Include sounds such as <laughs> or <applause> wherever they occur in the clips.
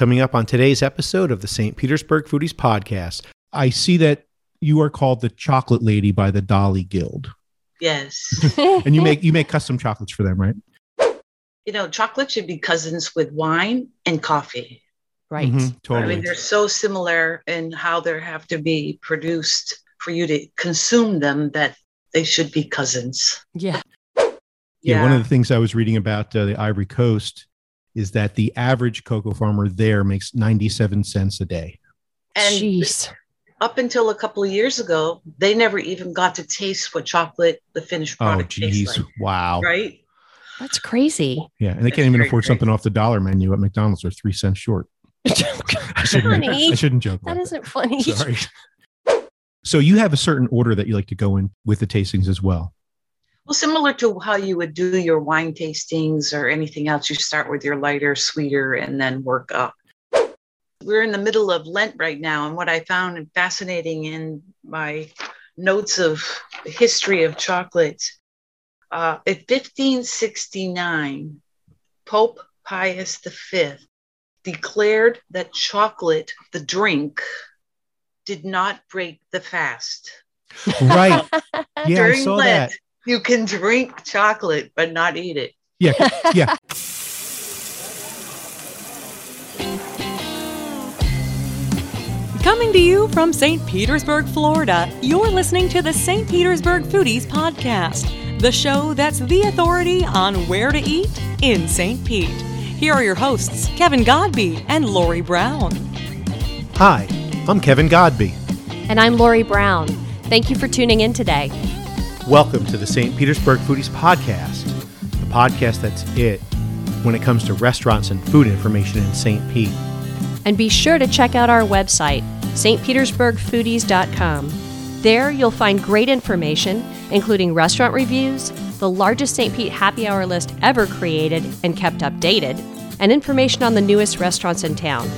coming up on today's episode of the St. Petersburg Foodies Podcast. I see that you are called the Chocolate Lady by the Dali Guild, Yes. <laughs> and you make you make custom chocolates for them, right? you know, chocolate should be cousins with wine and coffee. right. Mhm, I mean, they're so similar in how they have to be produced for you to consume them that they should be cousins. Yeah. yeah. One of the things I was reading about uh, the Ivory Coast is that the average cocoa farmer there makes ninety-seven cents a day. and Jeez. up until a couple of years ago, they never even got to taste what chocolate, the finished Oh, product, geez! tastes like. Wow. Right? That's crazy. Yeah, and they That's can't even very afford something off the dollar menu at McDonald's. They're three cents short. <laughs> I shouldn't, Funny. I shouldn't joke. That about isn't funny. Sorry. So you have a certain order that you like to go in with the tastings as well. Well, similar to how you would do your wine tastings or anything else, you start with your lighter, sweeter, and then work up. We're in the middle of Lent right now, and what I found fascinating in my notes of the history of chocolate, uh, in 1569, Pope Pius V declared that chocolate, the drink, did not break the fast. Right. <laughs> Yeah, I saw Lent, that. You can drink chocolate but not eat it. Yeah, <laughs> yeah. Coming to you from St. Petersburg, Florida, you're listening to the St. Petersburg Foodies Podcast, the show that's the authority on where to eat in St. Pete. Here are your hosts, Kevin Godby and Lori Brown. Hi, I'm Kevin Godby. and I'm Lori Brown. Thank you for tuning in today. Welcome to the St. Petersburg Foodies Podcast, the podcast that's it when it comes to restaurants and food information in St. Pete. And be sure to check out our website, stpetersburgfoodies.com. There you'll find great information, including restaurant reviews, the largest St. Pete happy hour list ever created and kept updated, and information on the newest restaurants in town.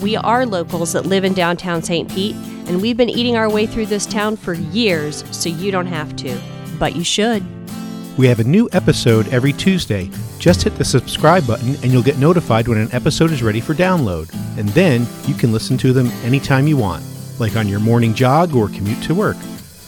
We are locals that live in downtown St. Pete, and we've been eating our way through this town for years, so you don't have to. But you should. We have a new episode every Tuesday. Just hit the subscribe button and you'll get notified when an episode is ready for download. And then you can listen to them anytime you want, like on your morning jog or commute to work.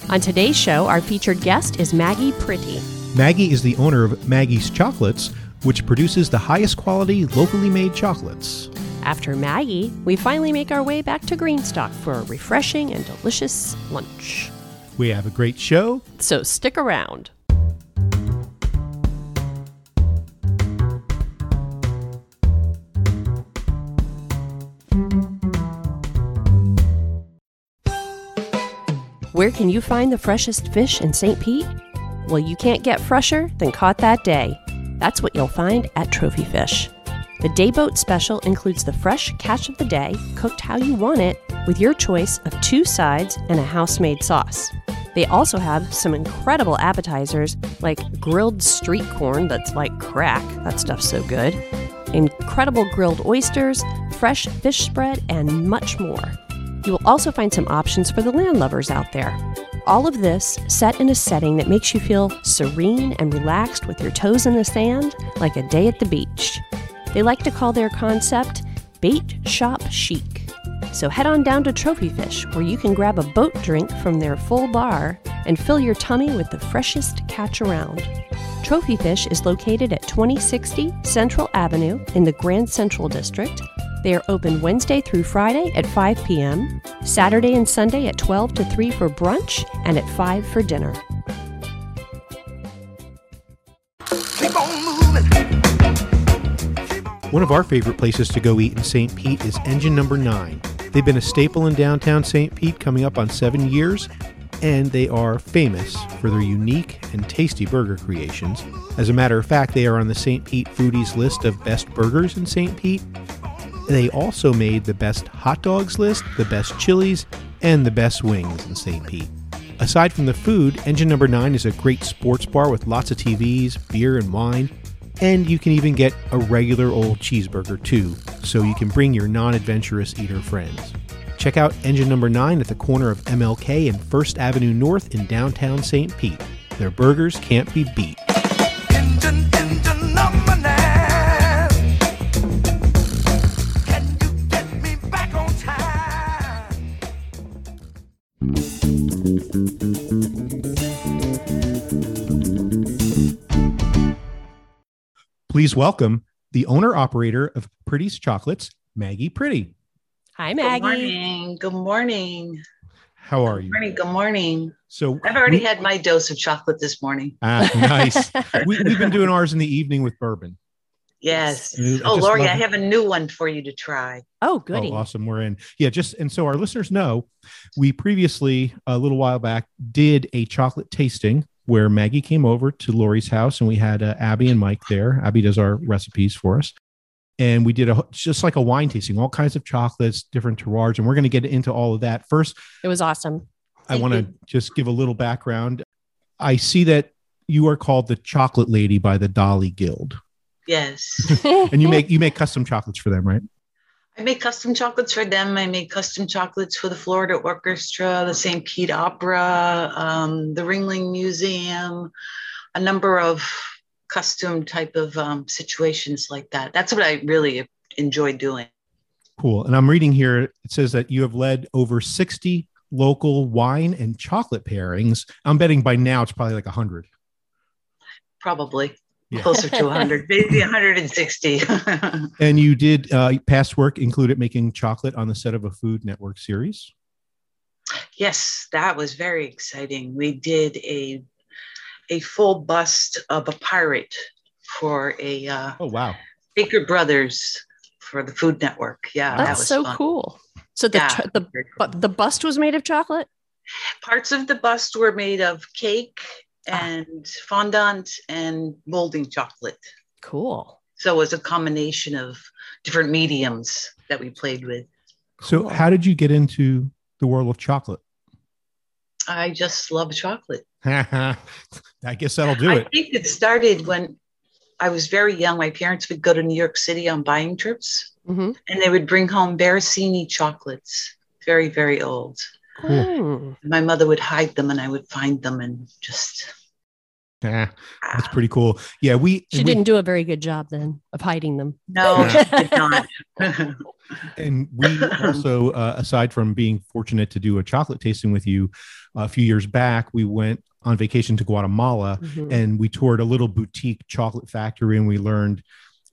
On today's show, our featured guest is Maggie Pretty. Maggie is the owner of Maggie's Chocolates, which produces the highest quality locally made chocolates. After Maggie, we finally make our way back to Greenstock for a refreshing and delicious lunch. We have a great show. So stick around. Where can you find the freshest fish in St. Pete? Well, you can't get fresher than caught that day. That's what you'll find at Trophy Fish. The day boat special includes the fresh catch of the day, cooked how you want it, with your choice of two sides and a house made sauce. They also have some incredible appetizers like grilled street corn that's like crack, that stuff's so good, incredible grilled oysters, fresh fish spread, and much more. You will also find some options for the land lovers out there. All of this set in a setting that makes you feel serene and relaxed with your toes in the sand like a day at the beach. They like to call their concept bait shop chic. So head on down to Trophy Fish, where you can grab a boat drink from their full bar and fill your tummy with the freshest catch around. Trophy Fish is located at 2060 Central Avenue in the Grand Central District. They are open Wednesday through Friday at 5 p.m., Saturday and Sunday at 12 to 3 for brunch, and at 5 for dinner. One of our favorite places to go eat in St. Pete is Engine Number 9. They've been a staple in downtown St. Pete coming up on seven years, and they are famous for their unique and tasty burger creations. As a matter of fact, they are on the St. Pete Foodies list of best burgers in St. Pete. They also made the best hot dogs list, the best chilies, and the best wings in St. Pete. Aside from the food, Engine Number 9 is a great sports bar with lots of TVs, beer, and wine. And you can even get a regular old cheeseburger too, so you can bring your non adventurous eater friends. Check out Engine Number 9 at the corner of MLK and 1st Avenue North in downtown St. Pete. Their burgers can't be beat. Engine, engine number nine. Please welcome the owner operator of Pretty's Chocolates, Maggie Pretty. Hi, Maggie. Good Maggie. morning. Good morning. How are Good you? morning. Good morning. So I've already we- had my dose of chocolate this morning. Ah, nice. <laughs> we, we've been doing ours in the evening with bourbon. Yes. I Oh, just Lori, I have a new one for you to try. oh, goody. Oh, awesome. We're in. Yeah, just and so our listeners know we previously, a little while back, did a chocolate tasting where Maggie came over to Lori's house and we had uh, Abby and Mike there. Abby does our recipes for us. And we did a just like a wine tasting, all kinds of chocolates, different terroirs. And we're going to get into all of that. First, It was awesome. I want to just give a little background. I see that you are called the chocolate lady by the Dali Guild. Yes. <laughs> And you <laughs> make you make custom chocolates for them, right? I make custom chocolates for them. I made custom chocolates for the Florida Orchestra, the St. Pete Opera, um, the Ringling Museum, a number of custom type of um, situations like that. That's what I really enjoy doing. Cool. And I'm reading here, it says that you have led over 60 local wine and chocolate pairings. I'm betting by now it's probably like 100. Probably Yeah. closer to 100, <laughs> maybe 160. <laughs> And you did uh, past work included making chocolate on the set of a Food Network series. yes, that was very exciting. We did a a full bust of a pirate for a uh, Oh, wow. Baker Brothers for the Food Network. Yeah, that That's was so fun. cool. So the Yeah, ch- the cool. but the bust was made of chocolate. parts of the bust were made of cake Ah. and fondant and molding chocolate. Cool. So it was a combination of different mediums that we played with. So, Cool. how did you get into the world of chocolate? I just love chocolate. <laughs> I guess that'll do I it. I think it started when I was very young. My parents would go to New York City on buying trips hmm and they would bring home Barasini chocolates, very, very old. Cool. My mother would hide them and I would find them and just. Yeah, that's ah, pretty cool. Yeah, we, She we- didn't do a very good job then of hiding them. No, <laughs> she did not. <laughs> And we also, uh, aside from being fortunate to do a chocolate tasting with you a few years back, we went on vacation to Guatemala Mhm. and we toured a little boutique chocolate factory and we learned,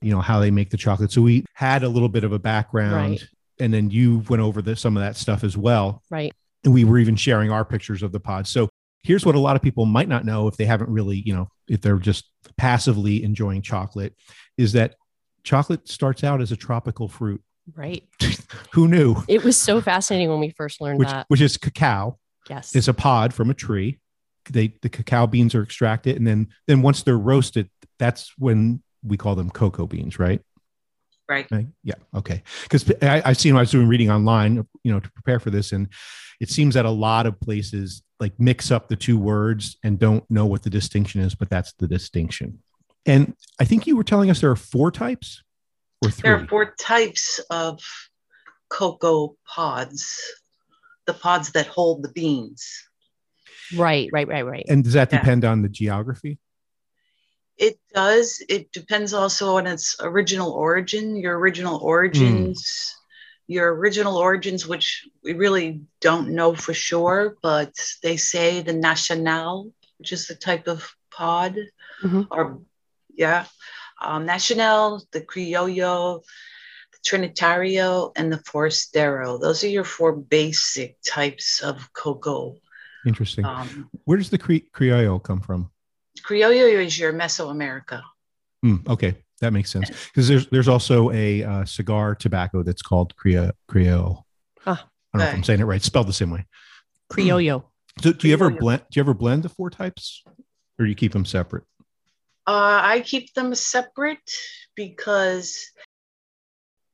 you know, how they make the chocolate. So we had a little bit of a background. Right. And then you went over the, some of that stuff as well. Right. And we were even sharing our pictures of the pod. So here's what a lot of people might not know if they haven't really, you know, if they're just passively enjoying chocolate, is that chocolate starts out as a tropical fruit. Right. <laughs> Who knew? It was so fascinating when we first learned Which that. which is cacao. Yes. It's a pod from a tree. They the cacao beans are extracted, and then then once they're roasted, that's when we call them cocoa beans, right? Right. Right? Yeah. Okay. Because I've seen I was doing reading online, you know, to prepare for this, and it seems that a lot of places like mix up the two words and don't know what the distinction is, but that's the distinction. And I think you were telling us there are four types or three. There are four types of cocoa pods the pods that hold the beans. right. Right. Right. Right. and does that Yeah. depend on the geography? It does. It depends also on its original origin, your original origins, your original origins, which we really don't know for sure, but they say the National, which is the type of pod, Mhm. or yeah, um, National, the Criollo, the Trinitario, and the Forastero. Those are your four basic types of cocoa. Interesting. Um, Where does the cre- Criollo come from? Criollo is your Mesoamerica. Hmm, okay, that makes sense. Because there's there's also a uh, cigar tobacco that's called Crio Criollo. Ah, I don't know if I'm saying it right. Spelled the same way. Criollo. So do you ever blend? Do you ever blend the four types, or do you keep them separate? Uh, I keep them separate because,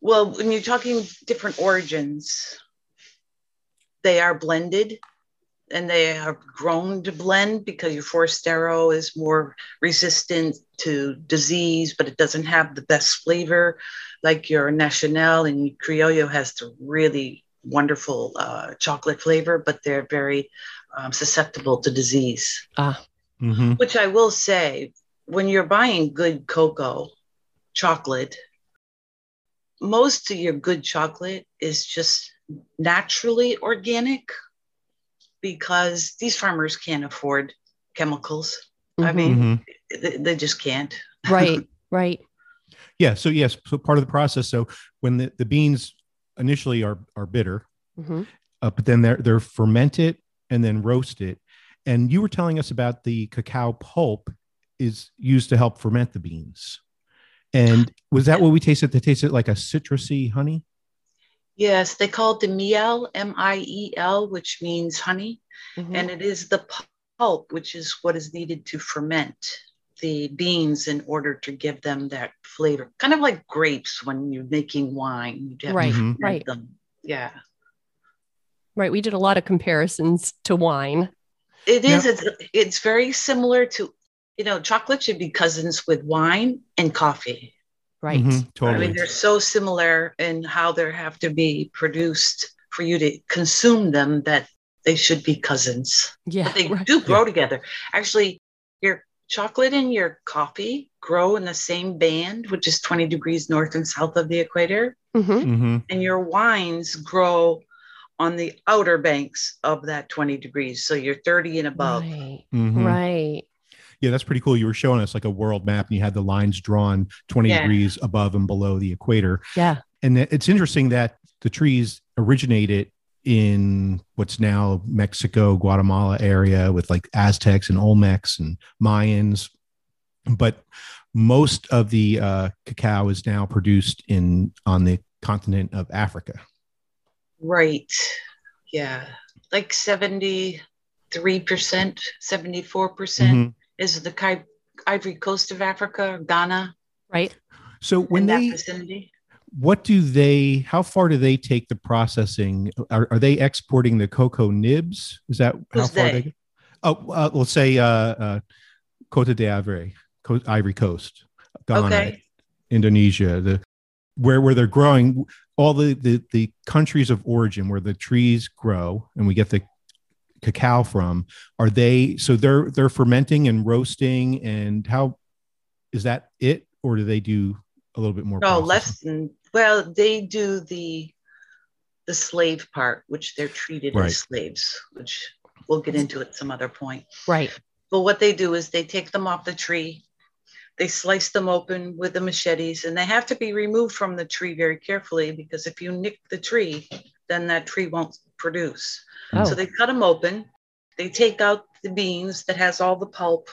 well, when you're talking different origins, they are blended and they are grown to blend because your Forastero is more resistant to disease, but it doesn't have the best flavor like your Nacional and your Criollo has the really wonderful uh, chocolate flavor, but they're very um, susceptible to disease. Ah. Mm-hmm. Which I will say, when you're buying good cocoa chocolate, most of your good chocolate is just naturally organic. Because these farmers can't afford chemicals. I Mhm. mean, Mhm. they, they just can't. right, <laughs> right. Yeah. So yes, so part of the process. So when the, the beans initially are are bitter, hmm uh, but then they're they're fermented and then roasted. And you were telling us about the cacao pulp is used to help ferment the beans. And was that what we tasted? They tasted like a citrusy honey. Yes, they call it the miel, M I E L, which means honey. Mm-hmm. And it is the pulp, which is what is needed to ferment the beans in order to give them that flavor. Kind of like grapes when you're making wine. You have Right, ferment right. Them. Yeah. Right. We did a lot of comparisons to wine. It is. Yeah. It's, it's very similar to, you know, chocolate should be cousins with wine and coffee. Right. Mhm, I mean, they're so similar in how they have to be produced for you to consume them that they should be cousins. Yeah. But they right. do grow together. Actually, your chocolate and your coffee grow in the same band, which is 20 degrees north and south of the equator. Mhm. Mhm. And your wines grow on the outer banks of that 20 degrees. So you're 30 and above. Right. Mhm. Right. Yeah, that's pretty cool. You were showing us like a world map and you had the lines drawn 20 Yeah. degrees above and below the equator. Yeah. And it's interesting that the trees originated in what's now Mexico, Guatemala area with like Aztecs and Olmecs and Mayans. But most of the uh, cacao is now produced in on the continent of Africa. Right. Yeah. Like 73%, 74% Mhm. Is the Ki- Ivory Coast of Africa, Ghana, Right. So when in that they vicinity. what do they how far do they take the processing are, are they exporting the cocoa nibs is that how far they? they go? oh uh, let's say uh, uh Cote d'Ivoire Co- Ivory Coast Ghana Okay. Indonesia the where where they're growing all the, the the countries of origin where the trees grow and we get the cacao from are they so they're they're fermenting and roasting and how is that it or do they do a little bit more No, processing? less than, well, they do the the slave part, which they're treated Right. as slaves, which we'll get into at some other point. Right. But what they do is they take them off the tree, they slice them open with the machetes, and they have to be removed from the tree very carefully because if you nick the tree, then that tree won't produce. Oh. So they cut them open, they take out the beans that has all the pulp,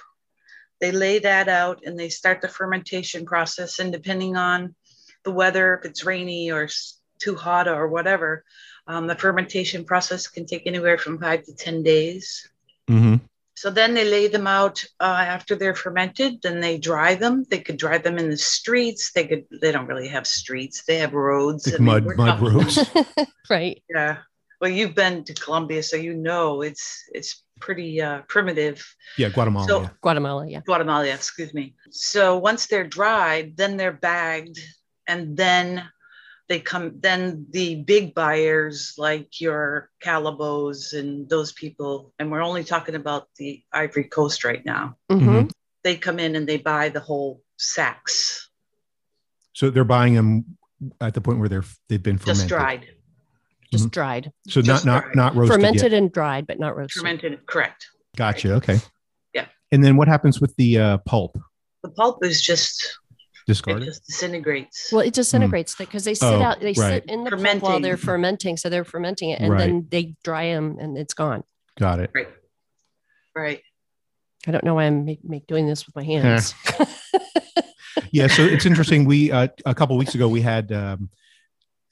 they lay that out, and they start the fermentation process. And depending on the weather, if it's rainy or s- too hot or whatever, um, the fermentation process can take anywhere from five to 10 days. Mhm. So then they lay them out uh, after they're fermented. Then they dry them. They could dry them in the streets. They could. They don't really have streets. They have roads. Like I mud- mud roads. <laughs> <laughs> right. Yeah. Well, you've been to Colombia, so you know it's it's pretty uh, primitive. Yeah, Guatemala. So- yeah. Guatemala. Yeah. Guatemala, excuse me. So once they're dried, then they're bagged, and then they come. Then the big buyers like your Callebauts and those people, and we're only talking about the Ivory Coast right now. Mhm. Mhm. They come in and they buy the whole sacks, So they're buying them at the point where they're they've been fermented. just dried, Just Mhm. dried. So Just not not dried. not roasted Fermented yet. and dried, but not roasted. fermented. Correct. Gotcha. Okay. Yeah. And then what happens with the uh, pulp? The pulp is just discarded. it Discarded. just disintegrates. Well, it disintegrates because they sit Oh, out, they right. sit in the pulp while they're Fermenting. fermenting. So they're fermenting it and Right. then they dry them and it's gone. Got it. right. Right. I don't know why I'm make, make doing this with my hands. <laughs> Yeah. So it's interesting. We uh, a couple weeks ago we had um,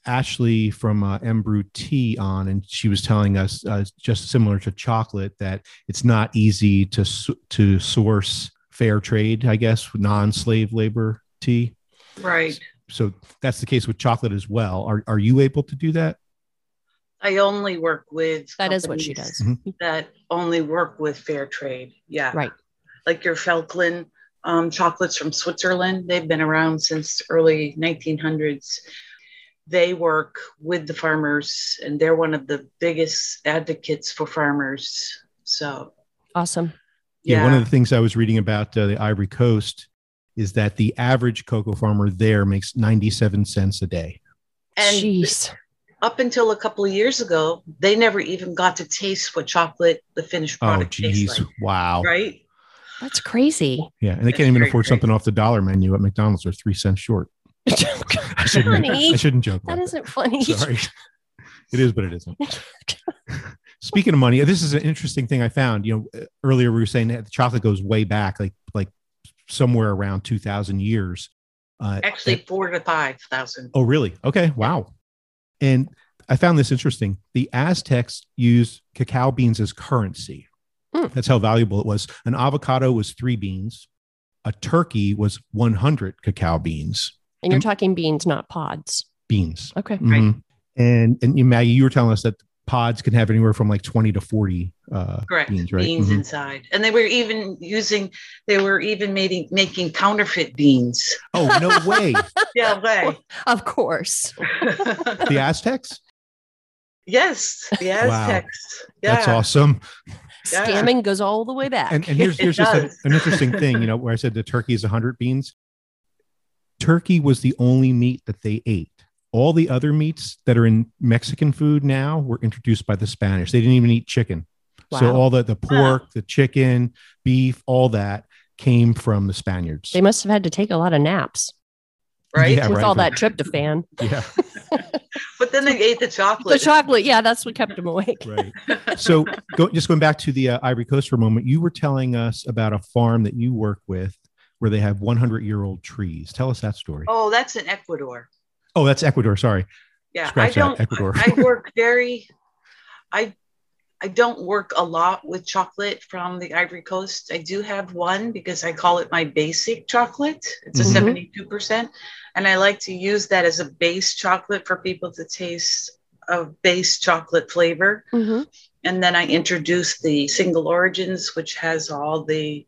Ashley from uh, Embrew Tea on, and she was telling us uh, just similar to chocolate that it's not easy to to source fair trade. I guess non-slave labor tea. Right. So that's the case with chocolate as well. Are are you able to do that? I only work with that is what she does. that only work with fair trade. Yeah. Right. Like your Felchlin um, chocolates from Switzerland. They've been around since early 1900s. They work with the farmers and they're one of the biggest advocates for farmers. So, Awesome. Yeah, yeah. one of the things I was reading about uh, the Ivory Coast is that the average cocoa farmer there makes 97 cents a day. and Jeez. up until a couple of years ago, they never even got to taste what chocolate, the finished Oh, product geez. tastes like. Wow. Right? That's crazy. Yeah. And they That's can't even afford crazy. something off the dollar menu at McDonald's. They're three cents short. <laughs> I shouldn't, Funny. I shouldn't joke. That about isn't funny. Sorry. it is, but it isn't. <laughs> Speaking of money, this is an interesting thing I found. You know, earlier we were saying that the chocolate goes way back, like like somewhere around two thousand years. Uh, Actually, and- four to five thousand. oh, really? Okay, wow. And I found this interesting. The Aztecs used cacao beans as currency. Hmm. That's how valuable it was. An avocado was three beans. A turkey was one hundred cacao beans. And you're talking beans, not pods. Beans. Okay. Right. Mhm. And and you, Maggie, you were telling us that pods can have anywhere from like 20 to 40 uh Correct. beans, right? Beans Mhm. inside. And they were even using, they were even making, making counterfeit beans. Oh, no <laughs> way. Yeah, way. Of course. <laughs> the Aztecs? yes. The Wow. Yeah. That's awesome. Yeah. Scamming goes all the way back. And, and here's here's just a- an interesting thing, you know, where I said the turkey is 100 beans. Turkey was the only meat that they ate. All the other meats that are in Mexican food now were introduced by the Spanish. They didn't even eat chicken. So all the the pork, the chicken, beef, all that came from the Spaniards. they must have had to take a lot of naps right. Yeah, with right, all right. that tryptophan. <laughs> yeah, <laughs> But then they ate the chocolate. The chocolate. chocolate, yeah, that's what kept them awake. <laughs> right. So, go, just going back to the uh, Ivory Coast for a moment, you were telling us about a farm that you work with where they have 100 year old trees. Tell us that story. Oh, that's in Ecuador. Oh, that's Ecuador. Sorry. Yeah. Scratch I don't, Ecuador. I work very, I, I don't work a lot with chocolate from the Ivory Coast. I do have one because I call it my basic chocolate. It's a Mhm. 72%. And I like to use that as a base chocolate for people to taste a base chocolate flavor. Mhm. And then I introduce the single origins, which has all the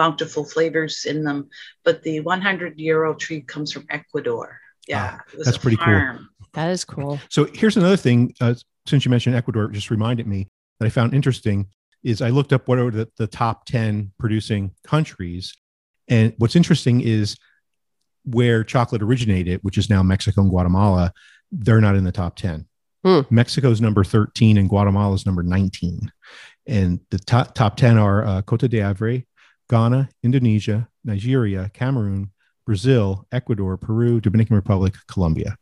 bountiful flavors in them. But the 100 year old tree comes from Ecuador. Yeah. it was that's a pretty cool. That is cool. So, here's another thing. Uh, since you mentioned Ecuador, it just reminded me that I found interesting is I looked up what are the, the top 10 producing countries. And what's interesting is where chocolate originated, which is now Mexico and Guatemala, they're not in the top 10. Hmm. Mexico's number 13 and Guatemala's number 19. And the top, top 10 are uh, Cote d'Ivoire, Ghana, Indonesia, Nigeria, Cameroon, Brazil, Ecuador, Peru, Dominican Republic, Colombia.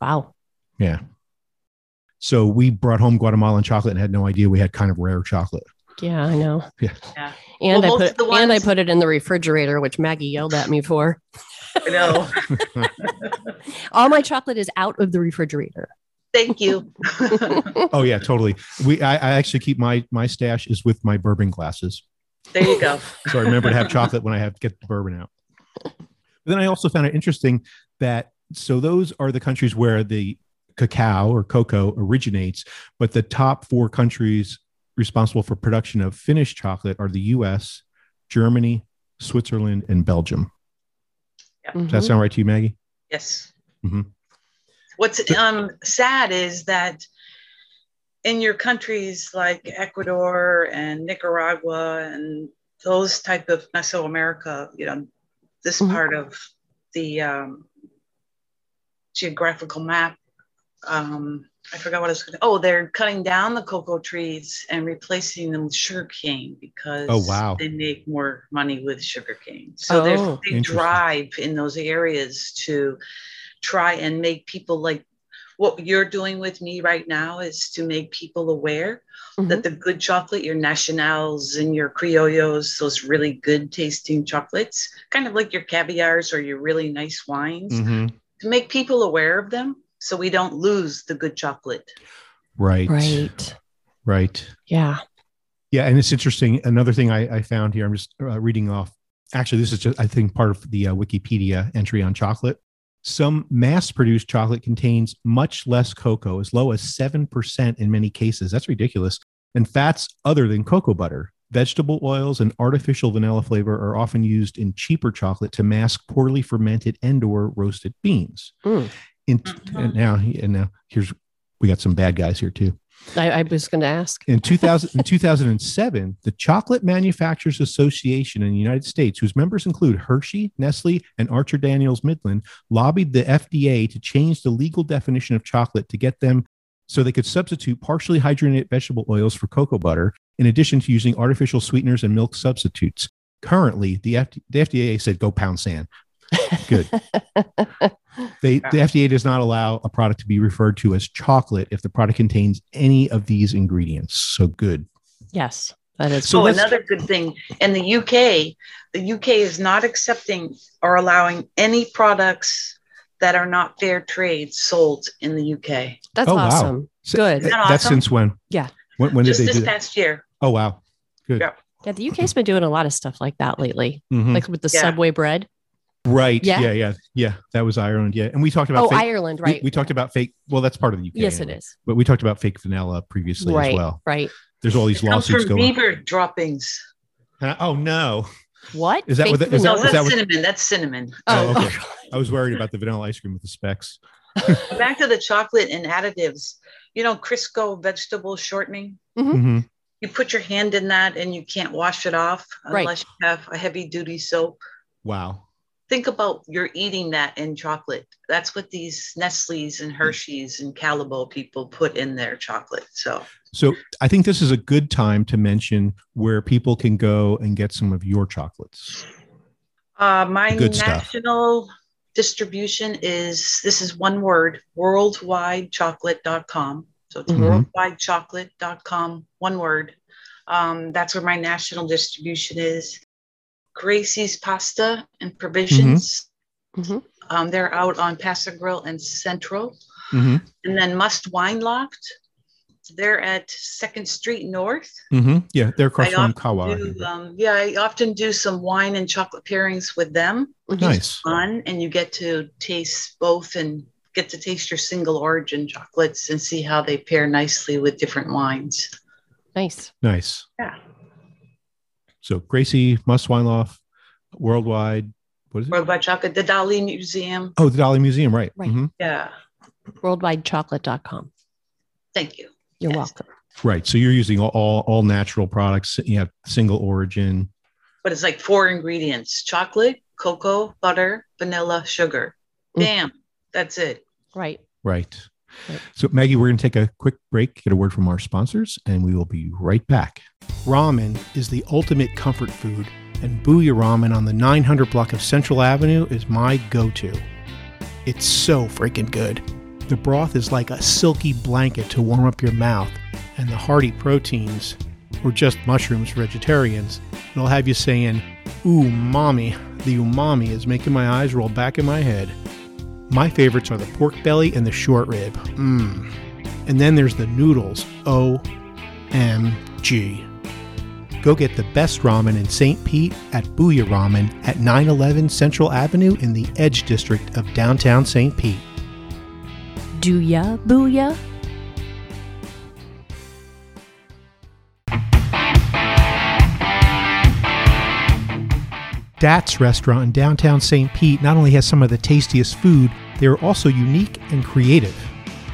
Wow. Yeah. So we brought home Guatemalan chocolate and had no idea we had kind of rare chocolate. Yeah, I know. <laughs> Yeah. Yeah. And Well, I put of the and I put it in the refrigerator, which Maggie yelled at me for. <laughs> I know. <laughs> All my chocolate is out of the refrigerator. Thank you. Oh yeah, totally. We I, I actually keep my my stash is with my bourbon glasses. There you go. <laughs> So I remember to have chocolate when I have to get the bourbon out. But then I also found it interesting that so those are the countries where the cacao or cocoa originates, but the top four countries responsible for production of finished chocolate are the US, Germany, Switzerland, and Belgium. Does that sound right to you, Maggie? Yes. Mhm. What's um sad is that in your countries like Ecuador and Nicaragua and those type of Mesoamerica, you know, this Mhm. part of the um, geographical map. Um, I forgot what I was going to. Oh, they're cutting down the cocoa trees and replacing them with sugarcane because Oh, wow. they make more money with sugarcane. So Oh, there's a big drive in those areas to try and make people like what you're doing with me right now is to make people aware Mhm. that the good chocolate, your nationals and your criollos, those really good tasting chocolates, kind of like your caviars or your really nice wines, Mhm. to make people aware of them so we don't lose the good chocolate. Right. Right. Right. Yeah. Yeah. And it's interesting. Another thing I, I found here, I'm just uh, reading off. Actually, this is just, I think, part of the uh, Wikipedia entry on chocolate. Some mass produced chocolate contains much less cocoa, as low as 7% in many cases. That's ridiculous. And fats other than cocoa butter. Vegetable oils and artificial vanilla flavor are often used in cheaper chocolate to mask poorly fermented and or roasted beans. Mm. In, and now and now here's we got some bad guys here too. I, I was going to ask. In 2000, in 2007, the Chocolate Manufacturers Association in the United States, whose members include Hershey, Nestle, and Archer Daniels Midland, lobbied the FDA to change the legal definition of chocolate to get them so they could substitute partially hydrogenated vegetable oils for cocoa butter, in addition to using artificial sweeteners and milk substitutes. Currently, the, FD, the FDA said go pound sand. Good. <laughs> They, the FDA does not allow a product to be referred to as chocolate if the product contains any of these ingredients. So good. Yes, that is. So So another good thing in the UK, the UK is not accepting or allowing any products that are not fair trade sold in the UK. That's Oh, wow. awesome. So- Good. Isn't that That's since when? Yeah. When, when did Just they this do that? past year. Oh, wow. Good. Yeah. Yeah, the UK's been doing a lot of stuff like that lately, Mhm. like with the Yeah. Subway bread. Right. Yeah. Yeah. yeah. Yeah. That was Ireland. Yeah. And we talked about Oh, fake, Ireland, right? We, talked about fake. Well, that's part of the UK. yes, it anyway. is. But we talked about fake vanilla previously Right, as well. right. There's all these It comes lawsuits from going. beaver droppings. Huh? Oh no! What Is that Fake what the- is No, that- vanilla? is that's what- cinnamon. That's cinnamon. Oh, Oh, okay. I was worried about the vanilla ice cream with the specks. <laughs> Back to the chocolate and additives. You know, Crisco vegetable shortening. Mhm. You put your hand in that and you can't wash it off Right. unless you have a heavy duty soap. Wow. Think about you're eating that in chocolate. That's what these Nestle's and Hershey's and Callebaut people put in their chocolate. So So I think this is a good time to mention where people can go and get some of your chocolates. Uh, my Good stuff. national distribution is this is one word worldwidechocolate.com. So it's Mhm. worldwidechocolate.com, one word. Um, that's where my national distribution is. Gracie's Pasta and Provisions. Mhm. Um, they're out on Paso Grill and Central. Mhm. And then Must Wine Loft. They're at Second Street North. Mhm. Yeah, they're across I from often Kawa. do, um, yeah, I often do some wine and chocolate pairings with them. Mhm. nice. Fun, and you get to taste both and get to taste your single origin chocolates and see how they pair nicely with different wines. Nice. Nice. Yeah. So Gracie, Musswineloff, Worldwide. What is it? Worldwide Chocolate, the Dali Museum. Oh, the Dali Museum, right. Right. Mhm. Yeah, Worldwidechocolate.com. thank you. You're Yes. welcome. Right. So you're using all, all all natural products. You have single origin. But it's like four ingredients chocolate, cocoa, butter, vanilla, sugar. Mm. That's it. Right. Right. Right. So Maggie, we're going to take a quick break, get a word from our sponsors, and we will be right back. Ramen is the ultimate comfort food, and Buya Ramen on the 900 block of Central Avenue is my go-to. It's so freaking good. The broth is like a silky blanket to warm up your mouth, and the hearty proteins, or just mushrooms for vegetarians, it'll have you saying, "Ooh, mommy." The umami is making my eyes roll back in my head. My favorites are the pork belly and the short rib. Mmm. And then there's the noodles. O-M-G. Go get the best ramen in St. Pete at Buya Ramen at 911 Central Avenue in the Edge District of downtown St. Pete. Do ya, booyah? Dat's restaurant in downtown St. Pete not only has some of the tastiest food, they are also unique and creative.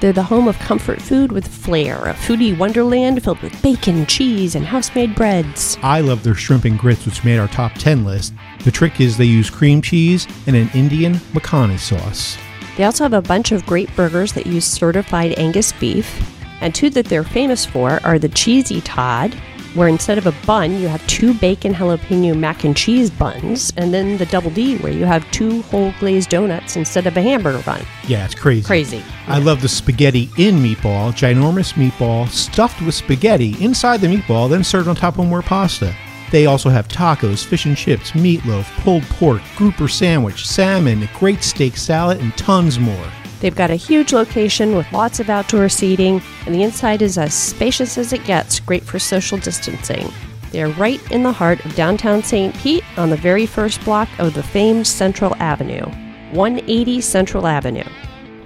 They're the home of comfort food with flair, a foodie wonderland filled with bacon, cheese, and house-made breads. I love their shrimp and grits, which made our top 10 list. The trick is they use cream cheese and an Indian makhani sauce. They also have a bunch of great burgers that use certified Angus beef. And two that they're famous for are the Cheesy Todd, where instead of a bun, you have two bacon jalapeno mac and cheese buns, and then the Double D, where you have two whole glazed donuts instead of a hamburger bun. Yeah, it's crazy. Crazy. I love the spaghetti in meatball, ginormous meatball stuffed with spaghetti inside the meatball, then served on top of more pasta. They also have tacos, fish and chips, meatloaf, pulled pork, grouper sandwich, salmon, a great steak salad, and tons more. They've got a huge location with lots of outdoor seating, and the inside is as spacious as it gets, great for social distancing. They are right in the heart of downtown St. Pete on the very first block of the famed Central Avenue, 180 Central Avenue.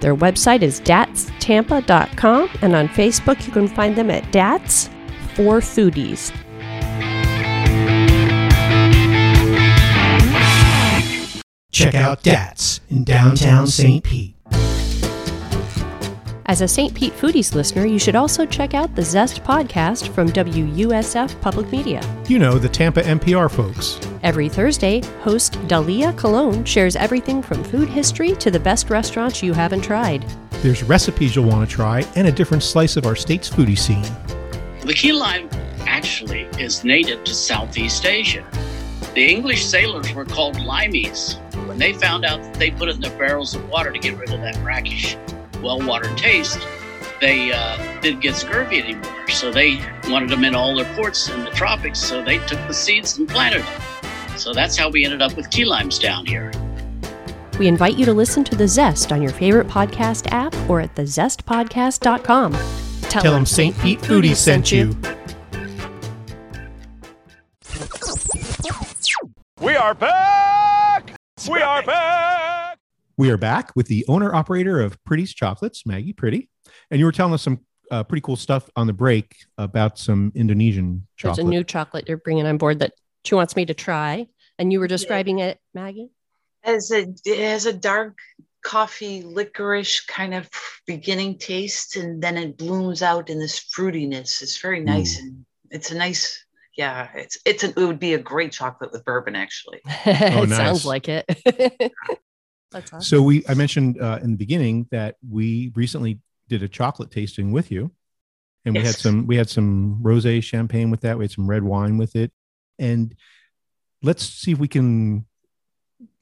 Their website is datstampa.com, and on Facebook you can find them at Dats for Foodies. Check out Dats in downtown St. Pete. As a St. Pete Foodies listener, you should also check out the Zest podcast from WUSF Public Media. You know, the Tampa NPR folks. Every Thursday, host Dalia Colon shares everything from food history to the best restaurants you haven't tried. There's recipes you'll want to try and a different slice of our state's foodie scene. The key lime actually is native to Southeast Asia. The English sailors were called limeys. When they found out that they put it in their barrels of water to get rid of that brackish, well watered taste, they uh, didn't get scurvy anymore. So they wanted them in all their ports in the tropics. So they took the seeds and planted them. So that's how we ended up with key limes down here. We invite you to listen to The Zest on your favorite podcast app or at thezestpodcast.com. Tell, Tell them St. Pete Foodies sent you. We are back! We are back! We are back with the owner operator of Pretty's Chocolates, Maggie Pretty. And you were telling us some uh, pretty cool stuff on the break about some Indonesian There's a new chocolate you're bringing on board that she wants me to try. And you were describing it, Maggie? As a it has a dark coffee licorice kind of beginning taste, and then it blooms out in this fruitiness. It's very nice, and it's a nice. Yeah, it's it's an, it would be a great chocolate with bourbon actually. <laughs> it Oh, nice. sounds like it. <laughs> That's awesome. So we, I mentioned uh, in the beginning that we recently did a chocolate tasting with you, and we had some, we had some rosé champagne with that. We had some red wine with it, and let's see if we can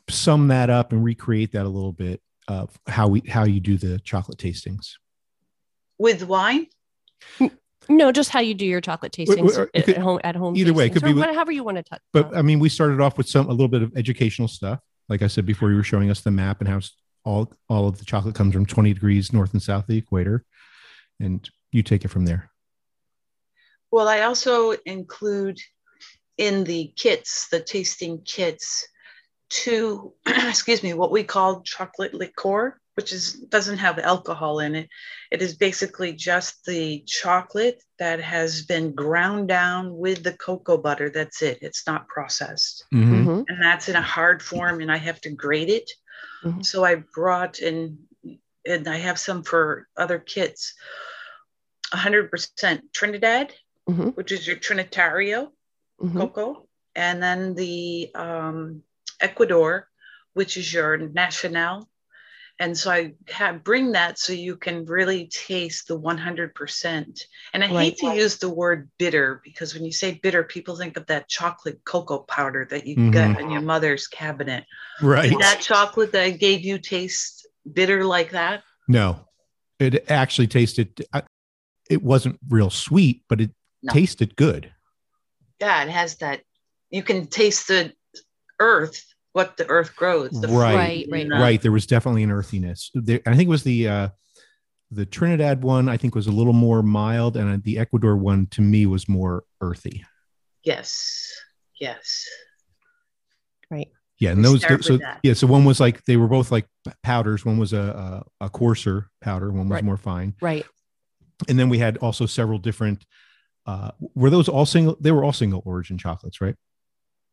sum that up and recreate that a little bit of how we how you do the chocolate tastings. With wine, No, just how you do your chocolate tastings at, could- at home. At home, either way, it could be with- whatever you want to touch. But I mean, we started off with some a little bit of educational stuff. Like I said before, you were showing us the map and how all all of the chocolate comes from 20 degrees north and south of the equator, and you take it from there. well, I also include in the kits, the tasting kits, two <clears throat> excuse me, what we call chocolate liqueur, which is doesn't have alcohol in it. It is basically just the chocolate that has been ground down with the cocoa butter. That's it. It's not processed. Mhm. Mhm. and that's in a hard form and I have to grade it. Mhm. So I brought in, and I have some for other kits, 100% Trinidad, Mhm. which is your Trinitario Mhm. cocoa, and then the um, Ecuador, which is your Nacional. And so I have bring that so you can really taste the 100%. And I Right. hate to use the word bitter because when you say bitter, people think of that chocolate cocoa powder that you Mhm. got in your mother's cabinet. Right. Did that chocolate that I gave you taste bitter like that? No, it actually tasted. It wasn't real sweet, but it No. tasted good. Yeah, it has that. You can taste the earth, what the earth grows. The Right. Right, fruit right, and the- Right. There was definitely an earthiness. There, I think it was the uh, the Trinidad one. I think was a little more mild, and the Ecuador one to me was more earthy. Yes. Yes. Right. Yeah, and We those start so that. yeah, so one was like they were both like powders. One was a a, a coarser powder. One was Right. more fine. Right. And then we had also several different. Uh, were those all single? They were all single origin chocolates, right?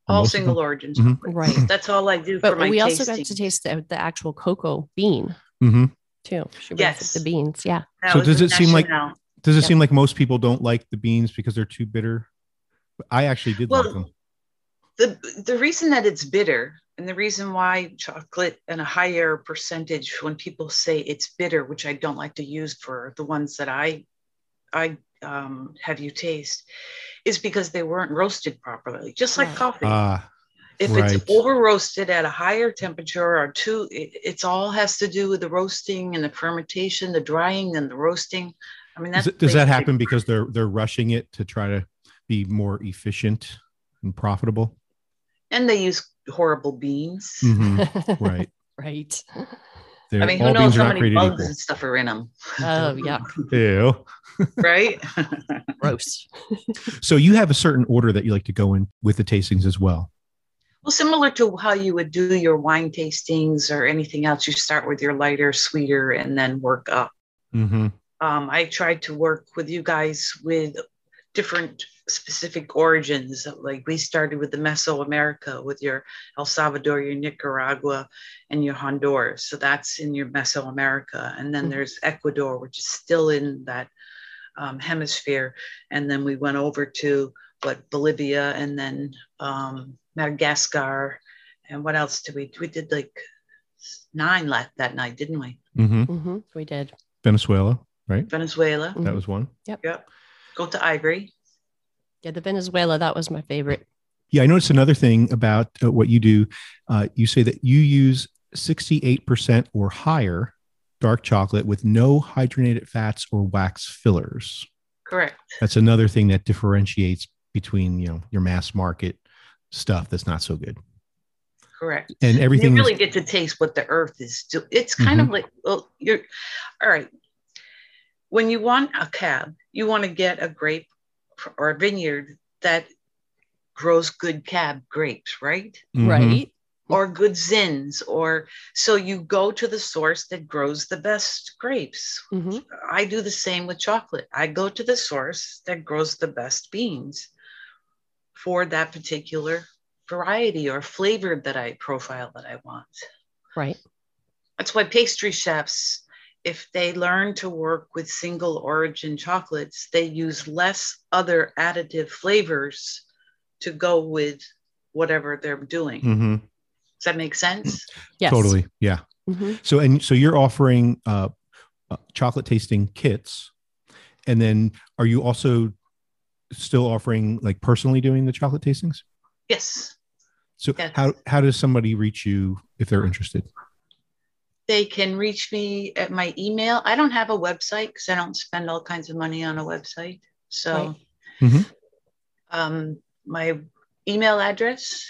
Or All most single them? origins. Mhm. Right. <laughs> That's all I do for But my we also tasting. got to taste the, the actual cocoa bean Mhm. too. She Yes. the beans. Yeah. That So does the it seem like- Does it Yeah. seem like most people don't like the beans because they're too bitter? I actually did like them. the the reason that it's bitter and the reason why chocolate and a higher percentage when people say it's bitter which i don't like to use for the ones that i i um, have you taste is because they weren't roasted properly just like coffee Ah, if right. it's over roasted at a higher temperature or too it, it's all has to do with the roasting and the fermentation the drying and the roasting i mean does, that's it- does that happen because they're they're rushing it to try to be more efficient and profitable? and they use horrible beans Mhm, <laughs> Right. right. They're, i mean who knows how many bugs equal. and stuff are in them Oh, <laughs> yeah. Ew. Right <laughs> Gross. So you have a certain order that you like to go in with the tastings as well. Well, similar to how you would do your wine tastings or anything else, you start with your lighter, sweeter, and then work up. Mm-hmm. Um, I tried to work with you guys with different specific origins. Like we started with the Mesoamerica, with your El Salvador, your Nicaragua, and your Honduras. So that's in your Mesoamerica. And then Mhm. there's Ecuador, which is still in that um, hemisphere. And then we went over to what Bolivia and then um, Madagascar. And what else did we? We did like nine last that night, didn't we? hmm hmm We did. Venezuela, right? Venezuela. That was one. Yep. Yep. Go to Ivory. Yeah, the Venezuela, that was my favorite. Yeah, I noticed another thing about uh, what you do. Uh, you say that you use 68% or higher dark chocolate with no hydrogenated fats or wax fillers. Correct. That's another thing that differentiates between, you know, your mass market stuff that's not so good. Correct. And everything you is- really get to taste what the earth is doing. It's kind of like, well, you're all right. When you want a cab, you want to get a grape or a vineyard that grows good cab grapes, right? Mhm. Right. Or good zins, or so you go to the source that grows the best grapes. hmm I do the same with chocolate. I go to the source that grows the best beans for that particular variety or flavor that I profile that I want. Right. That's why pastry chefs, if they learn to work with single origin chocolates, they use less other additive flavors to go with whatever they're doing. Mhm. Does that make sense? Yes. Totally. Yeah. hmm So and so you're offering uh, uh, chocolate tasting kits, and then are you also still offering like personally doing the chocolate tastings? Yes. So Yes. how how does somebody reach you if they're interested? They can reach me at my email. I don't have a website because I don't spend all kinds of money on a website. So Right. Mhm. um, my email address,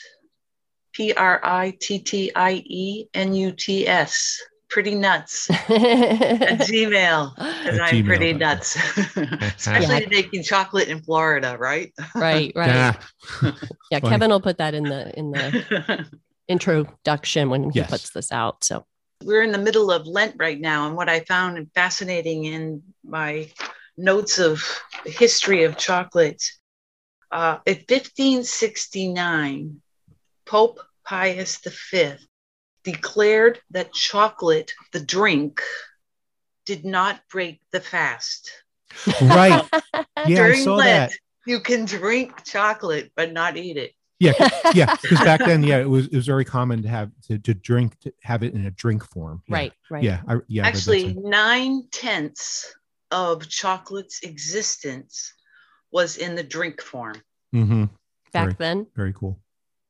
P R I T T I E N U T S, pretty nuts <laughs> at Gmail. Because At I'm pretty nuts, <laughs> especially making chocolate in Florida, right? right. <laughs> Right. Yeah. Yeah. Funny. Kevin will put that in the in the introduction when he Yes. puts this out. So We're in the middle of Lent right now, and what I found fascinating in my notes of the history of chocolate, uh, in 1569, Pope Pius V declared that chocolate, the drink, did not break the fast. right. <laughs> Yeah, I saw Lent, that. you can drink chocolate but not eat it. Yeah, yeah. <laughs> Because back then, yeah, it was it was very common to have to, to drink to have it in a drink form. Yeah. right. Right. Yeah. I, yeah. I read that Actually, too. nine tenths of chocolate's existence was in the drink form. Mhm. Back Very- then. Very cool.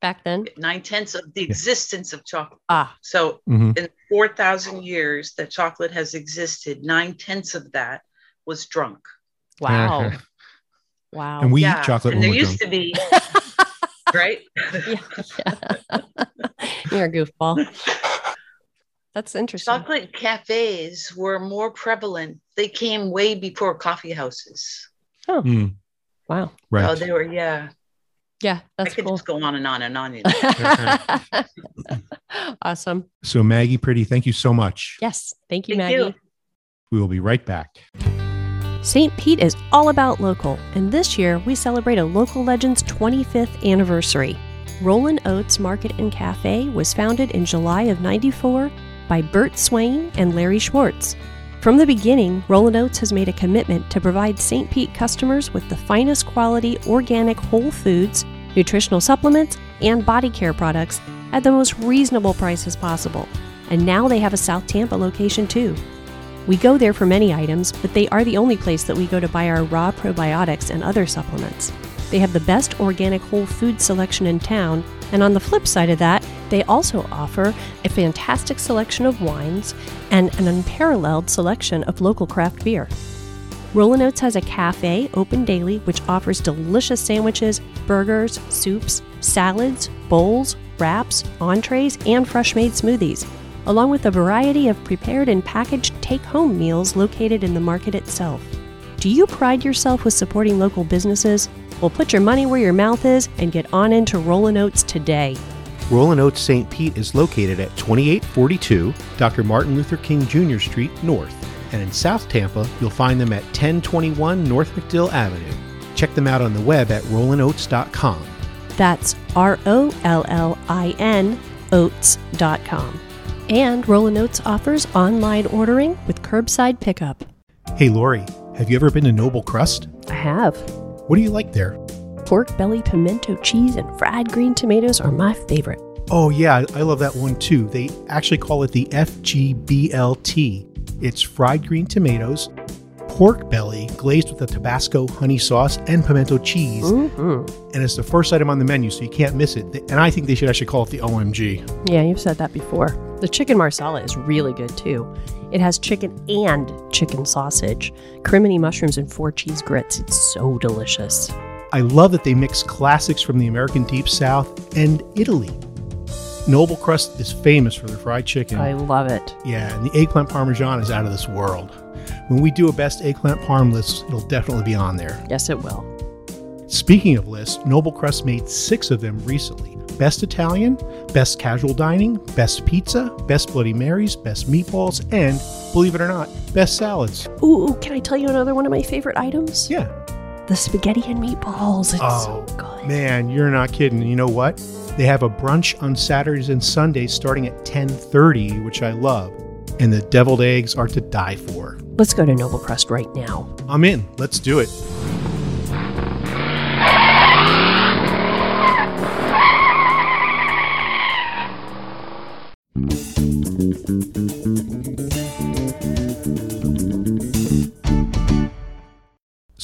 Back then. Nine tenths of the existence of chocolate. Ah. So, hmm in 4,000 years that chocolate has existed, nine tenths of that was drunk. Wow. <laughs> wow. And we yeah. eat chocolate and when there we're used drunk. to be, <laughs> right? yeah, yeah. <laughs> You're a goofball. That's interesting. Chocolate cafes were more prevalent. They came way before coffee houses. Mm, Wow. right. Oh, they were, yeah. Yeah, I that's could cool. just go on and on and on. You <laughs> know. <laughs> awesome. so Maggie, pretty, thank you so much. Yes. Thank you, Thank Maggie. you. We will be right back. St. Pete is all about local, and this year we celebrate a local legend's 25th anniversary. Rollin' Oats Market and Cafe was founded in July of 94 by Bert Swain and Larry Schwartz. From the beginning, Rollin' Oats has made a commitment to provide St. Pete customers with the finest quality organic whole foods, nutritional supplements, and body care products at the most reasonable prices possible. And now they have a South Tampa location too. We go there for many items, but they are the only place that we go to buy our raw probiotics and other supplements. They have the best organic whole food selection in town, and on the flip side of that, they also offer a fantastic selection of wines and an unparalleled selection of local craft beer. Rollin' Oats has a cafe open daily which offers delicious sandwiches, burgers, soups, salads, bowls, wraps, entrees, and fresh made smoothies, along with a variety of prepared and packaged take home meals located in the market itself. Do you pride yourself with supporting local businesses? Well, put your money where your mouth is and get on into Rollin' Oats today. Rollin' Oats St. Pete is located at 2842 Dr. Martin Luther King Jr. Street North. And in South Tampa, you'll find them at 1021 North MacDill Avenue. Check them out on the web at rollinoats.com. That's R O L L I N oats.com. And Rollin' Oats offers online ordering with curbside pickup. Hey, Lori, have you ever been to Noble Crust? I have. What do you like there? Pork belly, pimento cheese, and fried green tomatoes are my favorite. Oh, yeah, I love that one too. They actually call it the FGBLT. It's fried green tomatoes, pork belly glazed with a Tabasco honey sauce and pimento cheese. Mm-hmm. And it's the first item on the menu, so you can't miss it. And I think they should actually call it the OMG. Yeah, you've said that before. The chicken marsala is really good too. It has chicken and chicken sausage, crimini mushrooms, and four cheese grits. It's so delicious. I love that they mix classics from the American Deep South and Italy. Noble Crust is famous for their fried chicken. I love it. yeah, and the eggplant parmesan is out of this world. When we do a best eggplant parm list, it'll definitely be on there. Yes, it will. Speaking of lists, Noble Crust made six of them recently Best Italian, Best Casual Dining, Best Pizza, Best Bloody Marys, Best Meatballs, and, believe it or not, Best Salads. Ooh, ooh, can I tell you another one of my favorite items? Yeah. The spaghetti and meatballs. It's Oh, so good. Man, you're not kidding. You know what? They have a brunch on Saturdays and Sundays starting at 10:30, which I love. And the deviled eggs are to die for. Let's go to Noble Crust right now. I'm in. Let's do it.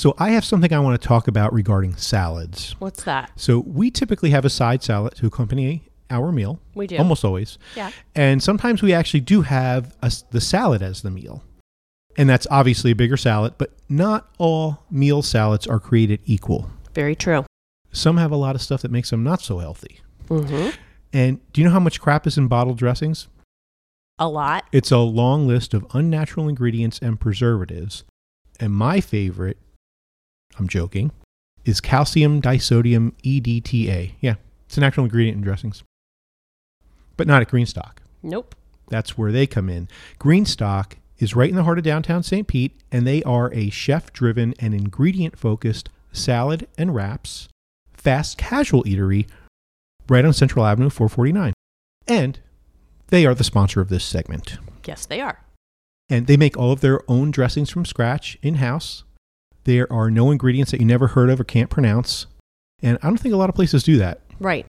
So I have something I want to talk about regarding salads. What's that? So we typically have a side salad to accompany our meal. We do. Almost always. Yeah. And sometimes we actually do have a the salad as the meal. And that's obviously a bigger salad, but not all meal salads are created equal. Very true. Some have a lot of stuff that makes them not so healthy. Mm-hmm. And do you know how much crap is in bottled dressings? A lot. It's a long list of unnatural ingredients and preservatives. And my favorite, I'm joking, is calcium disodium EDTA. Yeah, it's a natural ingredient in dressings. But not at Greenstock. Nope. That's where they come in. Greenstock is right in the heart of downtown St. Pete, and they are a chef driven and ingredient focused salad and wraps, fast casual eatery right on Central Avenue 449. And they are the sponsor of this segment. Yes, they are. And they make all of their own dressings from scratch in house. There are no ingredients that you never heard of or can't pronounce. And I don't think a lot of places do that. Right.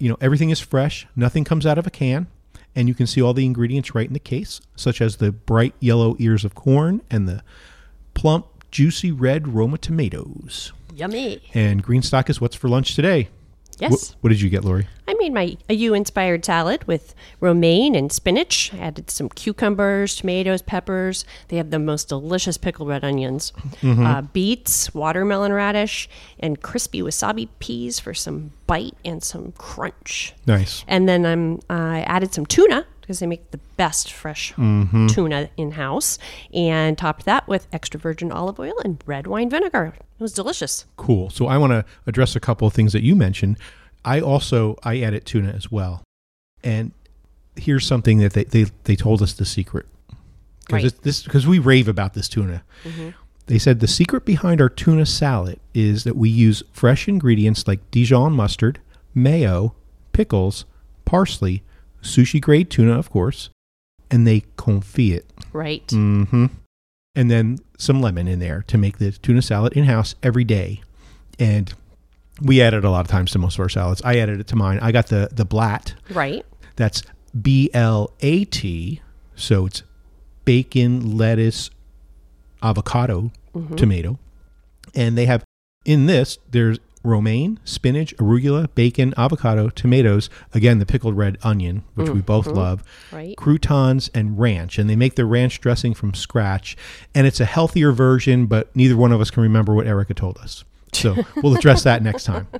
You know, everything is fresh, nothing comes out of a can, and you can see all the ingredients right in the case, such as the bright yellow ears of corn and the plump, juicy red Roma tomatoes. Yummy. And Greenstock is what's for lunch today. Yes. Wh- what did you get, Lori? I made my a you inspired salad with romaine and spinach. I added some cucumbers, tomatoes, peppers. They have the most delicious pickled red onions, uh, beets, watermelon radish, and crispy wasabi peas for some bite and some crunch. Nice. And then I'm I added some tuna because they make the best fresh mm-hmm. tuna in house, and topped that with extra virgin olive oil and red wine vinegar. It was delicious. Cool. So I want to address a couple of things that you mentioned. I also I edit tuna as well, and here's something that they they, they told us the secret because Right. this because we rave about this tuna. Mm-hmm. They said the secret behind our tuna salad is that we use fresh ingredients like Dijon mustard, mayo, pickles, parsley, sushi grade tuna, of course, and they confit it. Right. Mm-hmm. And then some lemon in there to make the tuna salad in house every day. And we add it a lot of times to most of our salads. I added it to mine. I got the the blat. Right. That's B L A T. So it's bacon, lettuce, avocado, tomato. And they have in this, there's romaine, spinach, arugula, bacon, avocado, tomatoes, again, the pickled red onion, which we both love, Right. croutons, and ranch. And they make the ranch dressing from scratch. And it's a healthier version, but neither one of us can remember what Erica told us. So <laughs> we'll address that next time. <laughs>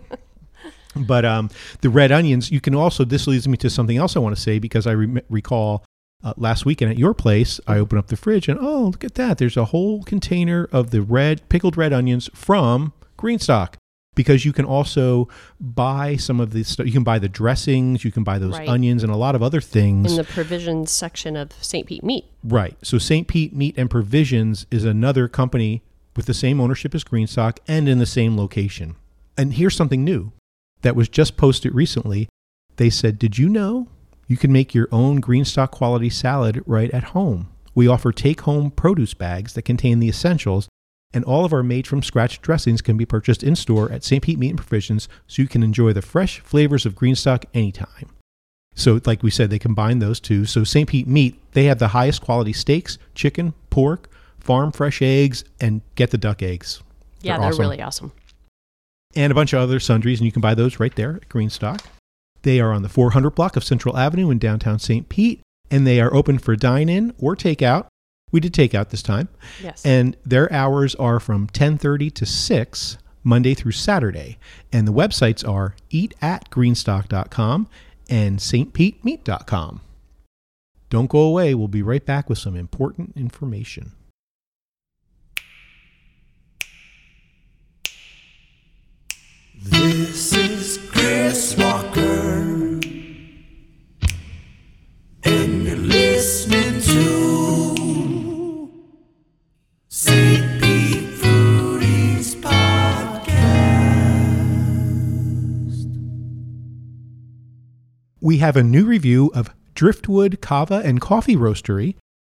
But um, the red onions, you can also, this leads me to something else I want to say because I re- recall uh, last weekend at your place, I opened up the fridge and oh, look at that. There's a whole container of the red, pickled red onions from Greenstock. Because you can also buy some of the stuff. You can buy the dressings, you can buy those Right. onions and a lot of other things. In the provisions section of St. Pete Meat. Right. So St. Pete Meat and Provisions is another company with the same ownership as Greenstock and in the same location. And here's something new that was just posted recently. They said, Did you know you can make your own Greenstock quality salad right at home? We offer take home produce bags that contain the essentials, and all of our made from scratch dressings can be purchased in store at St. Pete Meat and Provisions so you can enjoy the fresh flavors of Greenstock anytime. So, like we said, they combine those two. So, St. Pete Meat, they have the highest quality steaks, chicken, pork, farm fresh eggs, and get the duck eggs. Yeah, they're awesome. really awesome. And a bunch of other sundries, and you can buy those right there at Greenstock. They are on the 400 block of Central Avenue in downtown St. Pete, and they are open for dine in or takeout. We did takeout this time. Yes. And their hours are from 10:30 to 6 Monday through Saturday. And the websites are eatatgreenstock.com and stpetemeat.com. Don't go away. We'll be right back with some important information. This is Chris We have a new review of Driftwood Kava and Coffee Roastery.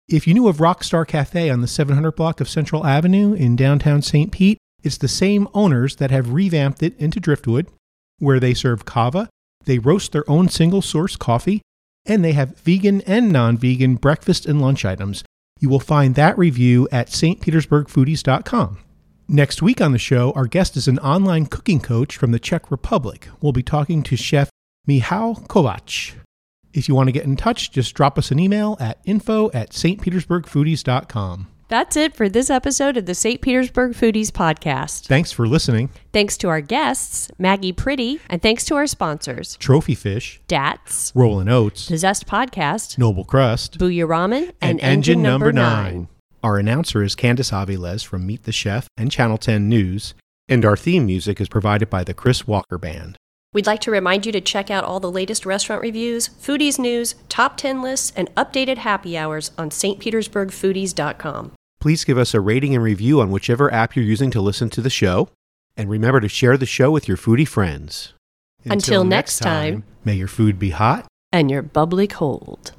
If you knew of Rockstar Cafe on the 700 block of Central Avenue in downtown St. Pete, it's the same owners that have revamped it into Driftwood, where they serve kava, they roast their own single source coffee, and they have vegan and non vegan breakfast and lunch items. You will find that review at stpetersburgfoodies.com. Next week on the show, our guest is an online cooking coach from the Czech Republic. We'll be talking to Chef Michal Kovac. If you want to get in touch, just drop us an email at info at stpetersburgfoodies.com. That's it for this episode of the St. Petersburg Foodies Podcast. Thanks for listening. Thanks to our guests, Maggie Pretty, and thanks to our sponsors, Trophy Fish, DATS, Rollin' Oats, Possessed Podcast, Noble Crust, Buya Ramen, and, and Engine Number 9. Our announcer is Candice Aviles from Meet the Chef and Channel 10 News, and our theme music is provided by the Chris Walker Band. We'd like to remind you to check out all the latest restaurant reviews, foodies news, top 10 lists, and updated happy hours on stpetersburgfoodies.com. Please give us a rating and review on whichever app you're using to listen to the show, and remember to share the show with your foodie friends. Until next time. may your food be hot And you're bubbly cold.